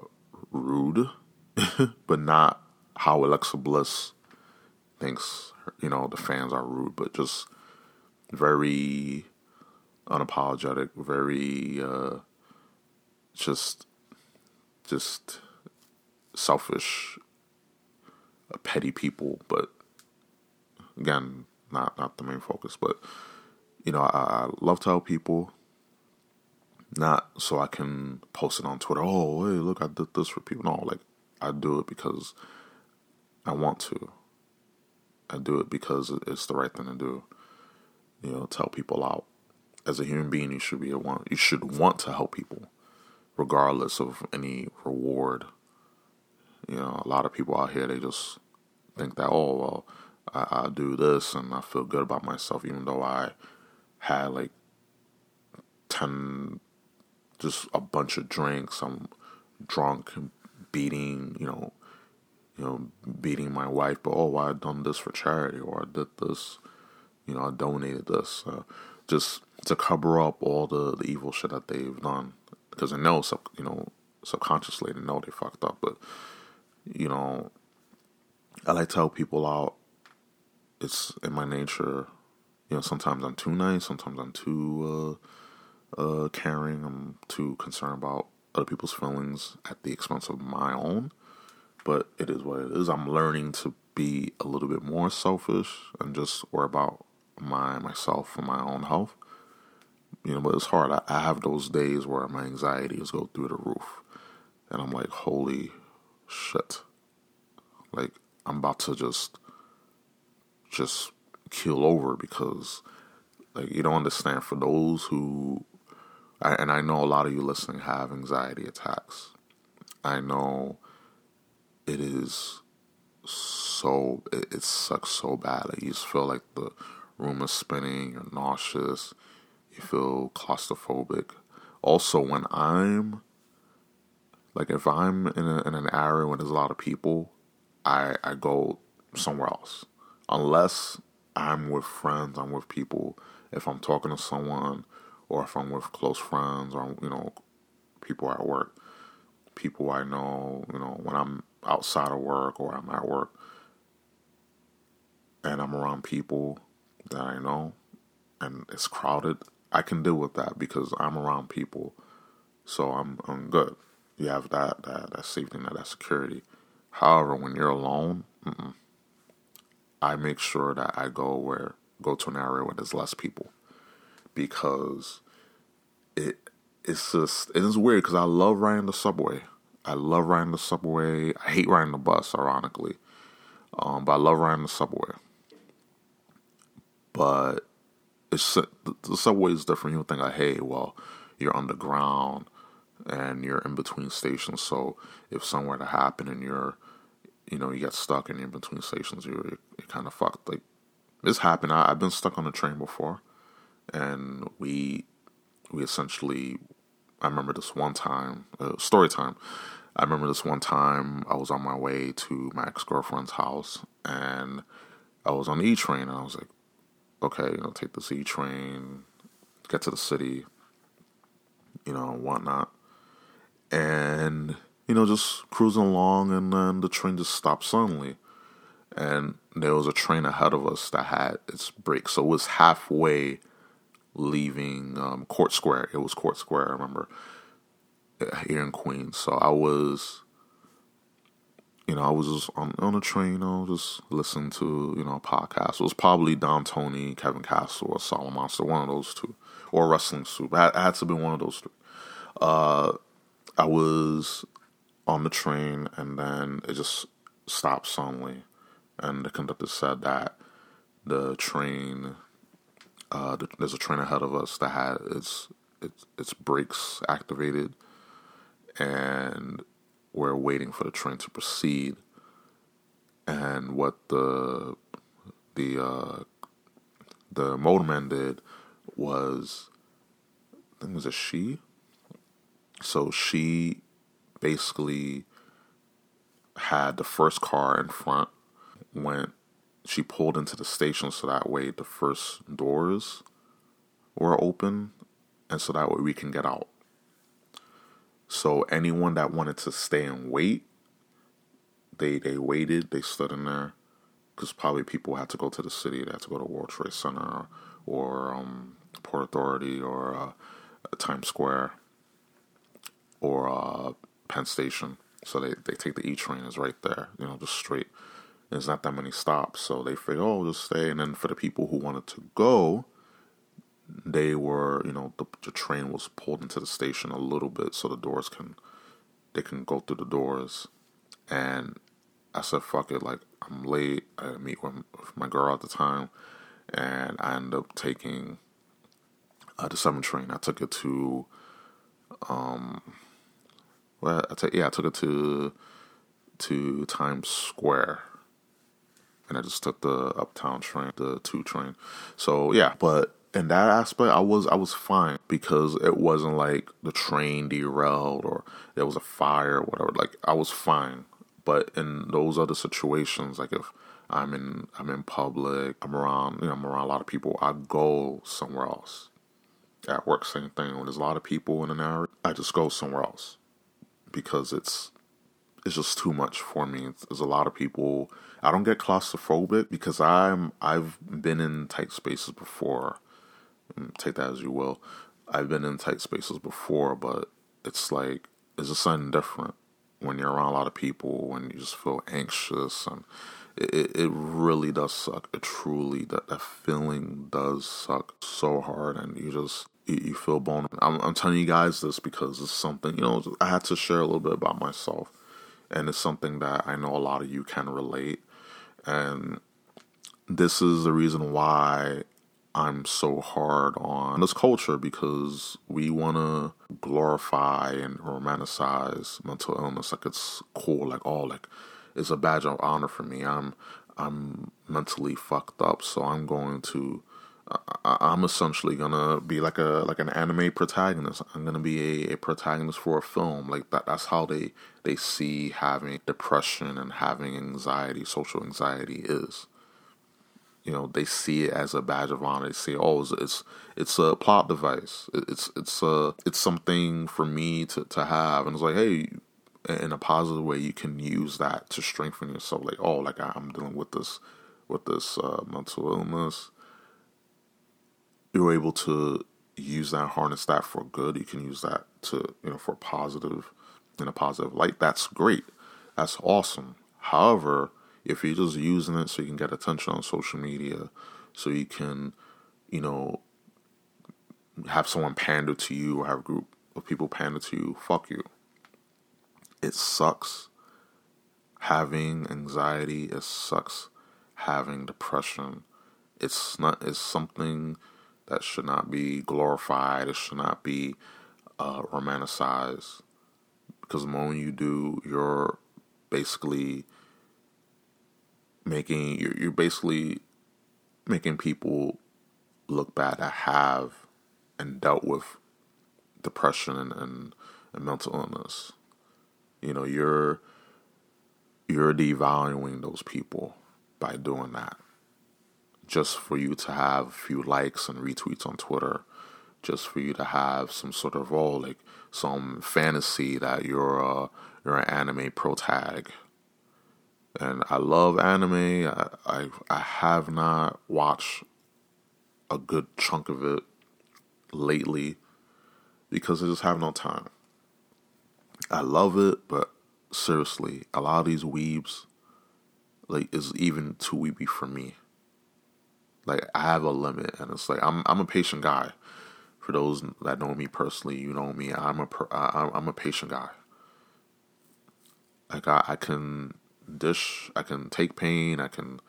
rude, but not how Alexa Bliss thinks, you know, the fans are rude, but just very unapologetic, very uh, just just selfish, petty people. But again, not not the main focus. But you know, I, I love to help people. Not so I can post it on Twitter. Oh, hey, look, I did this for people. No, like I do it because I want to. I do it because it's the right thing to do. You know, tell people out. As a human being, you should be a want. You should want to help people, regardless of any reward. You know, a lot of people out here they just think that oh well, I, I do this and I feel good about myself, even though I had like ten just a bunch of drinks. I'm drunk beating, you know, you know, beating my wife. But oh, I done this for charity, or I did this, you know, I donated this. Uh, just to cover up all the, the evil shit that they've done because they know, sub, you know, subconsciously they know they fucked up. But you know, I like to help people out. It's in my nature. You know, sometimes I'm too nice. Sometimes I'm too uh, uh, caring. I'm too concerned about other people's feelings at the expense of my own. But it is what it is. I'm learning to be a little bit more selfish and just worry about my myself and my own health. You know, but it's hard. I, I have those days where my anxieties go through the roof, and I'm like, holy shit! Like I'm about to just just kill over because like you don't understand for those who and I know a lot of you listening have anxiety attacks. I know it is so it, it sucks so bad. You just feel like the room is spinning, you're nauseous, you feel claustrophobic. Also, when I'm like if I'm in, a, in an area where there's a lot of people, I I go somewhere else. Unless I'm with friends, I'm with people. If I'm talking to someone, or if I'm with close friends, or you know, people at work, people I know, you know, when I'm outside of work or I'm at work, and I'm around people that I know, and it's crowded, I can deal with that because I'm around people, so I'm I'm good. You have that that that safety net, that security. However, when you're alone. I make sure that I go where go to an area where there's less people because it it's just it is weird because I love riding the subway. I love riding the subway. I hate riding the bus, ironically, um, but I love riding the subway. But it's the subway is different. You think like, hey, well, you're underground and you're in between stations. So if somewhere to happen and you're, you know, you get stuck and in between stations, you're, you're kind of fucked. Like this happened. I, I've been stuck on a train before, and we we essentially. I remember this one time, uh, story time. I remember this one time I was on my way to my ex girlfriend's house, and I was on the E train, and I was like, okay, you know, take the E train, get to the city, you know, whatnot. And, you know, just cruising along, and then the train just stopped suddenly. And there was a train ahead of us that had its brakes. So it was halfway leaving um, Court Square. It was Court Square, I remember, here in Queens. So I was you know, I was just on on a train, I was just listening to you know a podcast. It was probably Don Tony, Kevin Castle, or Solomonster, one of those two, or Wrestling Soup. It had to be one of those three. Uh, I was on the train, and then it just stopped suddenly, and the conductor said that the train, uh, there's a train ahead of us that had its its its brakes activated, and we're waiting for the train to proceed. And what the the uh, the motorman did was, I think it was a she. So she basically had the first car in front went she pulled into the station so that way the first doors were open and so that way we can get out so anyone that wanted to stay and wait, they they waited. They stood in there because probably people had to go to the city. They had to go to World Trade Center or, or um, Port Authority or uh, Times Square or uh, Penn Station. So they, they take the E train is right there, you know, just straight. There's not that many stops, so they figure, oh, just stay. And then for the people who wanted to go, they were, you know, the, the train was pulled into the station a little bit so the doors can, they can go through the doors. And I said, fuck it, like, I'm late. I meet with, my girl at the time, and I end up taking uh, the 7 train. I took it to, um, well, I t- yeah, I took it to, to Times Square and I just took the uptown train, the two train. So yeah, but in that aspect, I was I was fine because it wasn't like the train derailed or there was a fire or whatever. Like I was fine. But in those other situations, like if I'm in I'm in public, I'm around you know, I'm around a lot of people, I go somewhere else. At work, same thing. When there's a lot of people in an area, I just go somewhere else because it's it's just too much for me. There's a lot of people. I don't get claustrophobic because I'm I've been in tight spaces before. Mm, take that as you will. I've been in tight spaces before, but it's like it's just something different when you're around a lot of people when you just feel anxious and it, it really does suck. It truly that that feeling does suck so hard, and you just you, feel bone. I'm, I'm telling you guys this because it's something you know. I had to share a little bit about myself, and it's something that I know a lot of you can relate, and this is the reason why I'm so hard on this culture because we want to glorify and romanticize mental illness like it's cool, like oh, like it's a badge of honor for me. I'm I'm mentally fucked up, so I'm going to I'm essentially gonna be like a like an anime protagonist. I'm gonna be a, a protagonist for a film. Like that that's how they they see having depression and having anxiety, social anxiety is. You know, they see it as a badge of honor. They say, "Oh, it's it's, it's a plot device. It's it's a it's something for me to, to have." And it's like, hey, in a positive way, you can use that to strengthen yourself. Like, oh, like I'm dealing with this with this uh, mental illness. You're able to use that, harness that for good. You can use that to you know for positive in a positive light. That's great. That's awesome. However, if you're just using it so you can get attention on social media, so you can, you know, have someone pander to you or have a group of people pander to you, fuck you it sucks having anxiety. It sucks having depression. It's not. It's something that should not be glorified. It should not be uh, romanticized. Because the moment you do, you're basically making you're, you're basically making people look bad that have and dealt with depression and, and, and mental illness. You know, you're you're devaluing those people by doing that. Just for you to have a few likes and retweets on Twitter, just for you to have some sort of oh like some fantasy that you're a you're an anime pro tag. And I love anime. I, I I have not watched a good chunk of it lately because I just have no time. I love it, but seriously, a lot of these weebs, like, is even too weeby for me. Like, I have a limit, and it's like I'm I'm a patient guy. For those that know me personally, you know me. I'm a I'm a patient guy. Like I, I can dish, I can take pain, I can,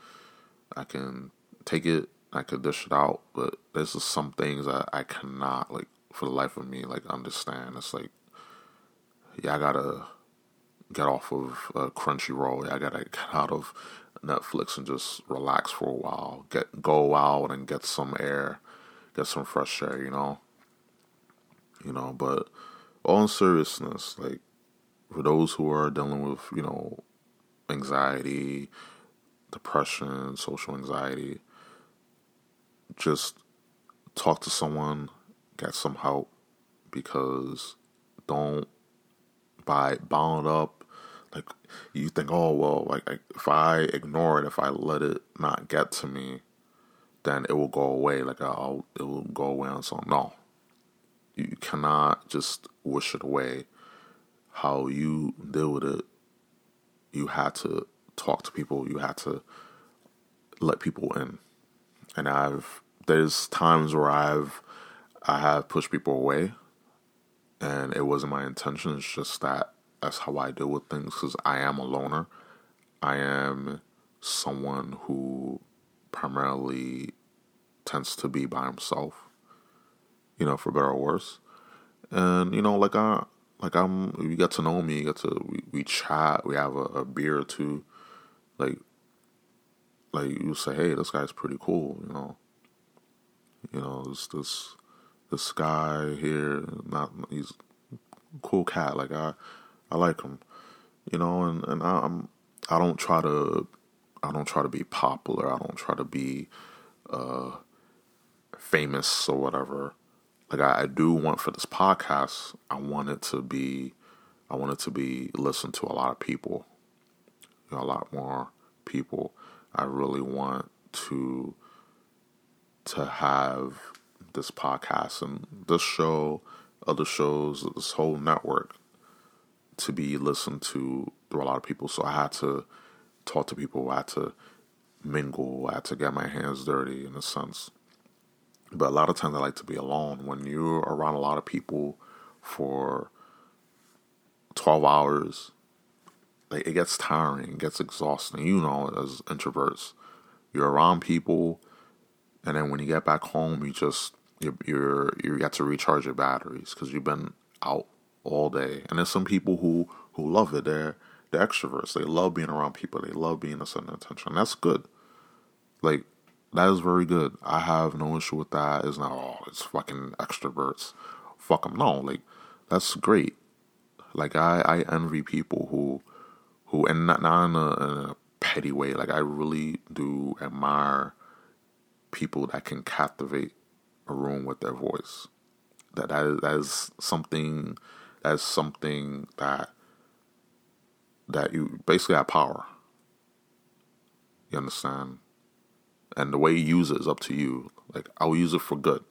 I can take it, I can dish it out. But there's just some things that I cannot like for the life of me like understand. It's like yeah, I gotta get off of uh, Crunchyroll. I gotta get out of Netflix and just relax for a while. Get go out and get some air, get some fresh air. You know. You know, but all in seriousness, like for those who are dealing with you know anxiety, depression, social anxiety, just talk to someone, get some help because don't by bound up. Like you think, oh well, like, if I ignore it, if I let it not get to me, then it will go away. Like I'll, it will go away on some. No, you cannot just wish it away. How you deal with it, you had to talk to people. You had to let people in, and I've there's times where I've I have pushed people away and it wasn't my intention. It's just that that's how I deal with things because I am a loner. I am someone who primarily tends to be by himself, you know, for better or worse. And you know, like I, like I'm, you get to know me, you get to we, we chat, we have a, a beer or two, like, like you say, hey, this guy's pretty cool, you know. You know, this this this guy here, not he's cool cat. Like I, I like them, you know, and and I, I'm I don't try to I don't try to be popular. I don't try to be uh, famous or whatever. Like I, I do want for this podcast, I want it to be, I want it to be listened to a lot of people, you know, a lot more people. I really want to to have this podcast and this show, other shows, this whole network to be listened to through a lot of people. So I had to talk to people. I had to mingle. I had to get my hands dirty in a sense. But a lot of times I like to be alone. When you're around a lot of people for 12 hours, like it gets tiring, it gets exhausting. You know, as introverts, you're around people, and then when you get back home, you just you're you're you get to recharge your batteries because you've been out all day. And there's some people who who love it. They're they're extroverts. They love being around people. They love being a center attention. That's good. Like that is very good. I have no issue with that. It's not oh it's fucking extroverts. Fuck them. No, like that's great. Like I I envy people who who and not not in a, in a petty way. Like I really do admire people that can captivate a room with their voice. That that is, that is something is something that that you basically have power. You understand? And the way you use it is up to you. Like I'll use it for good.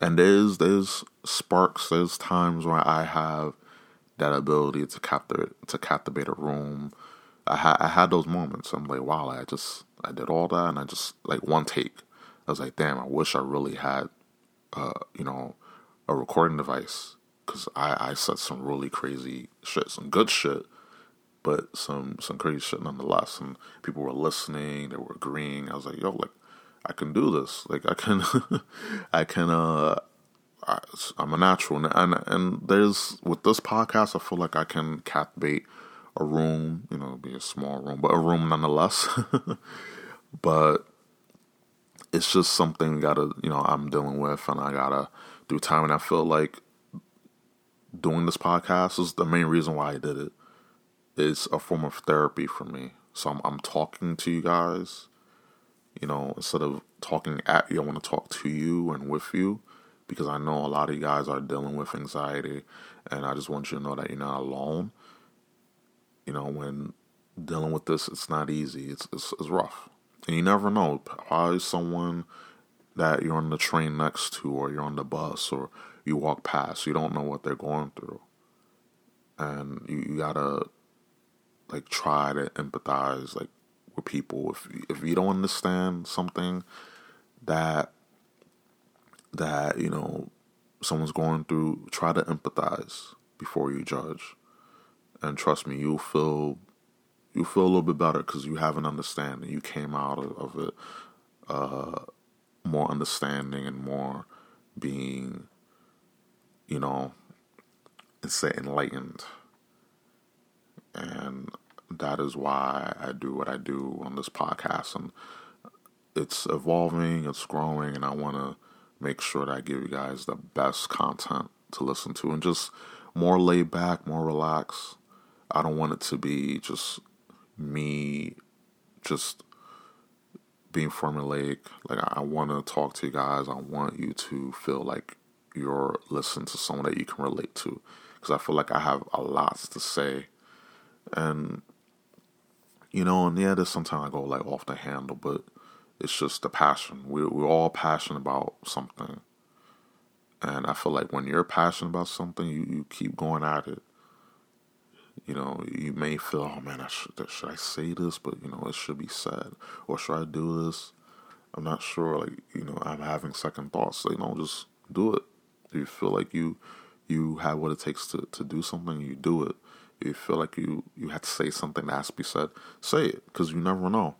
And there's there's sparks, there's times where I have that ability to captivate to captivate a room. I had I had those moments. I'm like, wow, I just I did all that, and I just like one take. I was like, damn, I wish I really had, uh, you know, a recording device because I I said some really crazy shit, some good shit, but some some crazy shit nonetheless. And people were listening, they were agreeing. I was like, yo, like I can do this. Like I can, I can. uh I, am a natural, and, and and there's with this podcast, I feel like I can captivate a room. You know, be a small room, but a room nonetheless. but it's just something gotta you know I'm dealing with, and I gotta do time. And I feel like doing this podcast is the main reason why I did it. It's a form of therapy for me. So I'm, I'm talking to you guys, you know, instead of talking at you, I want to talk to you and with you because I know a lot of you guys are dealing with anxiety, and I just want you to know that you're not alone. You know, when dealing with this, it's not easy. It's it's, it's rough, and you never know. Probably someone that you're on the train next to, or you're on the bus, or you walk past. You don't know what they're going through, and you, you gotta like try to empathize like with people. If if you don't understand something that that you know someone's going through, try to empathize before you judge. And trust me, you'll feel you feel a little bit better because you have an understanding. You came out of, of it uh, more understanding and more being, you know, and say enlightened. And that is why I do what I do on this podcast. And it's evolving, it's growing, and I want to make sure that I give you guys the best content to listen to and just more laid back, more relaxed. I don't want it to be just me just being formulaic. Like I want to talk to you guys. I want you to feel like you're listening to someone that you can relate to because I feel like I have a lot to say. And you know, and yeah, there's sometimes I go like off the handle, but it's just the passion. We're, we're all passionate about something. And I feel like when you're passionate about something, you, you keep going at it. You know, you may feel, oh man, I should, should I say this? But, you know, it should be said. Or should I do this? I'm not sure. Like, you know, I'm having second thoughts. So, you know, just do it. You feel like you you have what it takes to, to do something, you do it. You feel like you, you have to say something that has to be said, say it. Because you never know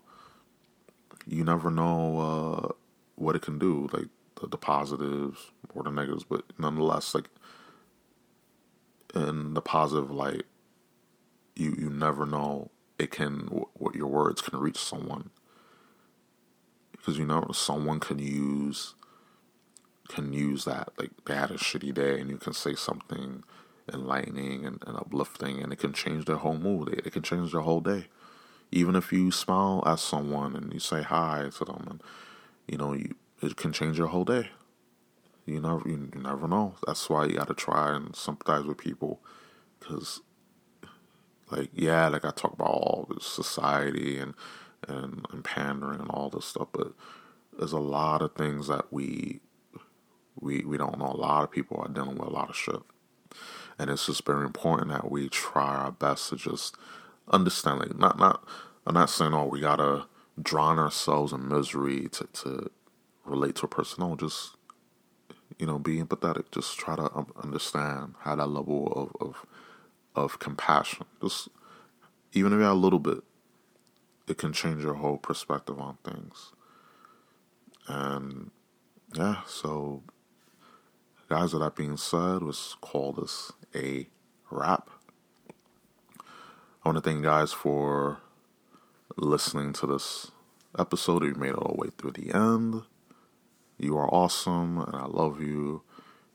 you never know uh, what it can do, like the, the, positives or the negatives. But nonetheless, like in the positive light, you you never know it can what your words can reach someone because you know someone can use can use that like they had a shitty day and you can say something enlightening and, and uplifting and it can change their whole mood it, it can change their whole day even if you smile at someone and you say hi to them, and you know, you it can change your whole day. You never, you, never know. That's why you got to try and sympathize with people, because, like, yeah, like I talk about all this society and and, and pandering and all this stuff, but there's a lot of things that we we we don't know. A lot of people are dealing with a lot of shit, and it's just very important that we try our best to just understand. Like, not not I'm not saying oh we gotta drown ourselves in misery to to relate to a person. No, just you know, be empathetic. Just try to um, understand how that level of of of compassion. Just even if you have a little bit, it can change your whole perspective on things. And yeah, so guys, with that being said, let's call this a wrap. I want to thank you guys for listening to this episode. You made it all the way through the end, you are awesome, and I love you,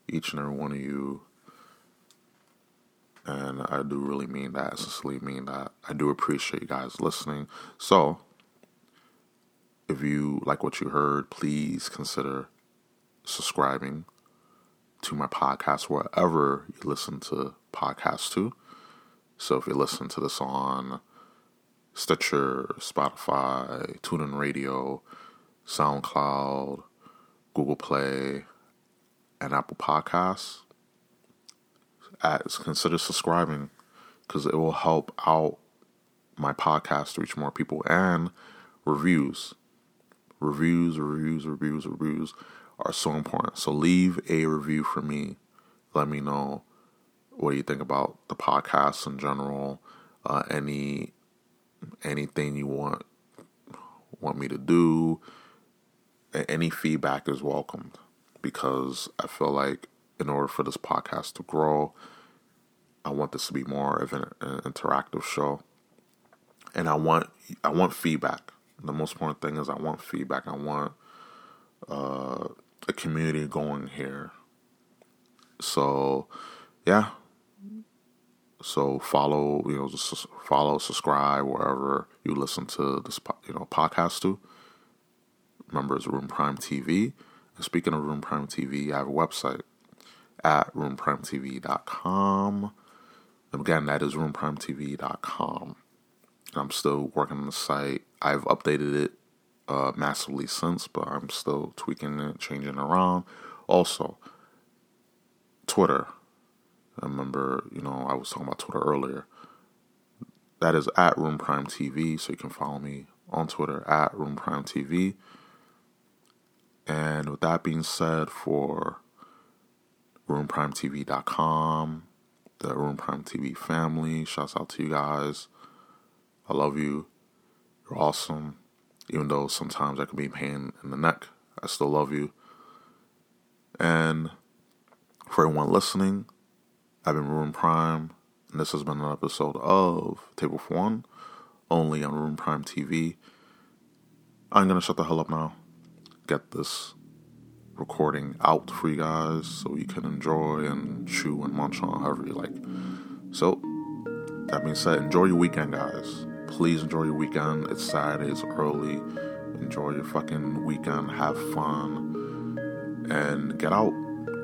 each and every one of you. And I do really mean that, sincerely mean that. I do appreciate you guys listening. So, if you like what you heard, please consider subscribing to my podcast wherever you listen to podcasts to. So if you listen to this on Stitcher, Spotify, TuneIn Radio, SoundCloud, Google Play, and Apple Podcasts, consider subscribing because it will help out my podcast to reach more people and reviews. Reviews, reviews, reviews, reviews are so important. So leave a review for me. Let me know what you think about the podcast in general. Uh, any anything you want want me to do. Any feedback is welcomed because I feel like in order for this podcast to grow, I want this to be more of an, an interactive show, and I want I want feedback. The most important thing is I want feedback. I want uh, a community going here. So, yeah. So follow, you know, just follow, subscribe wherever you listen to this, you know, podcast to. Remember, it's Room Prime TV. And speaking of Room Prime TV, I have a website at roomprimetv.com. And again, that is roomprimetv.com. And I'm still working on the site. I've updated it uh, massively since, but I'm still tweaking it, changing around. Also, Twitter. I remember, you know, I was talking about Twitter earlier. That is at Room Prime TV, so you can follow me on Twitter at Room Prime TV. And with that being said, for RoomPrimeTV.com, the Room Prime TV family, shouts out to you guys. I love you. You're awesome. Even though sometimes I can be pain in the neck, I still love you. And for everyone listening, I've been Room Prime, and this has been an episode of Table for One, only on Room Prime TV. I'm gonna shut the hell up now. Get this recording out for you guys so you can enjoy and chew and munch on however you like. So, that being said, enjoy your weekend, guys please enjoy your weekend. It's Saturday, it's early. Enjoy your fucking weekend, have fun, and get out.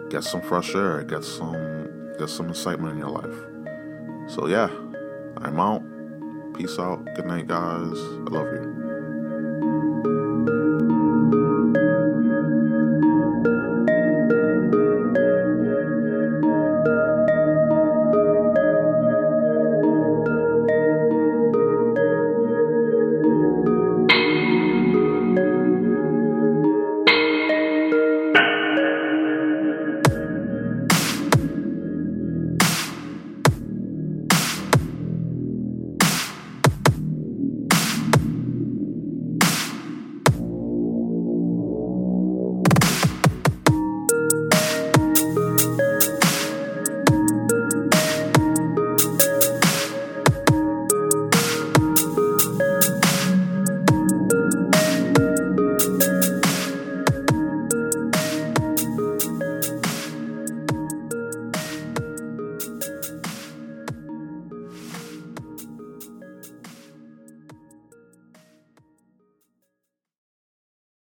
Get some fresh air, get some get some excitement in your life. So yeah, I'm out. Peace out. Good night, guys. I love you.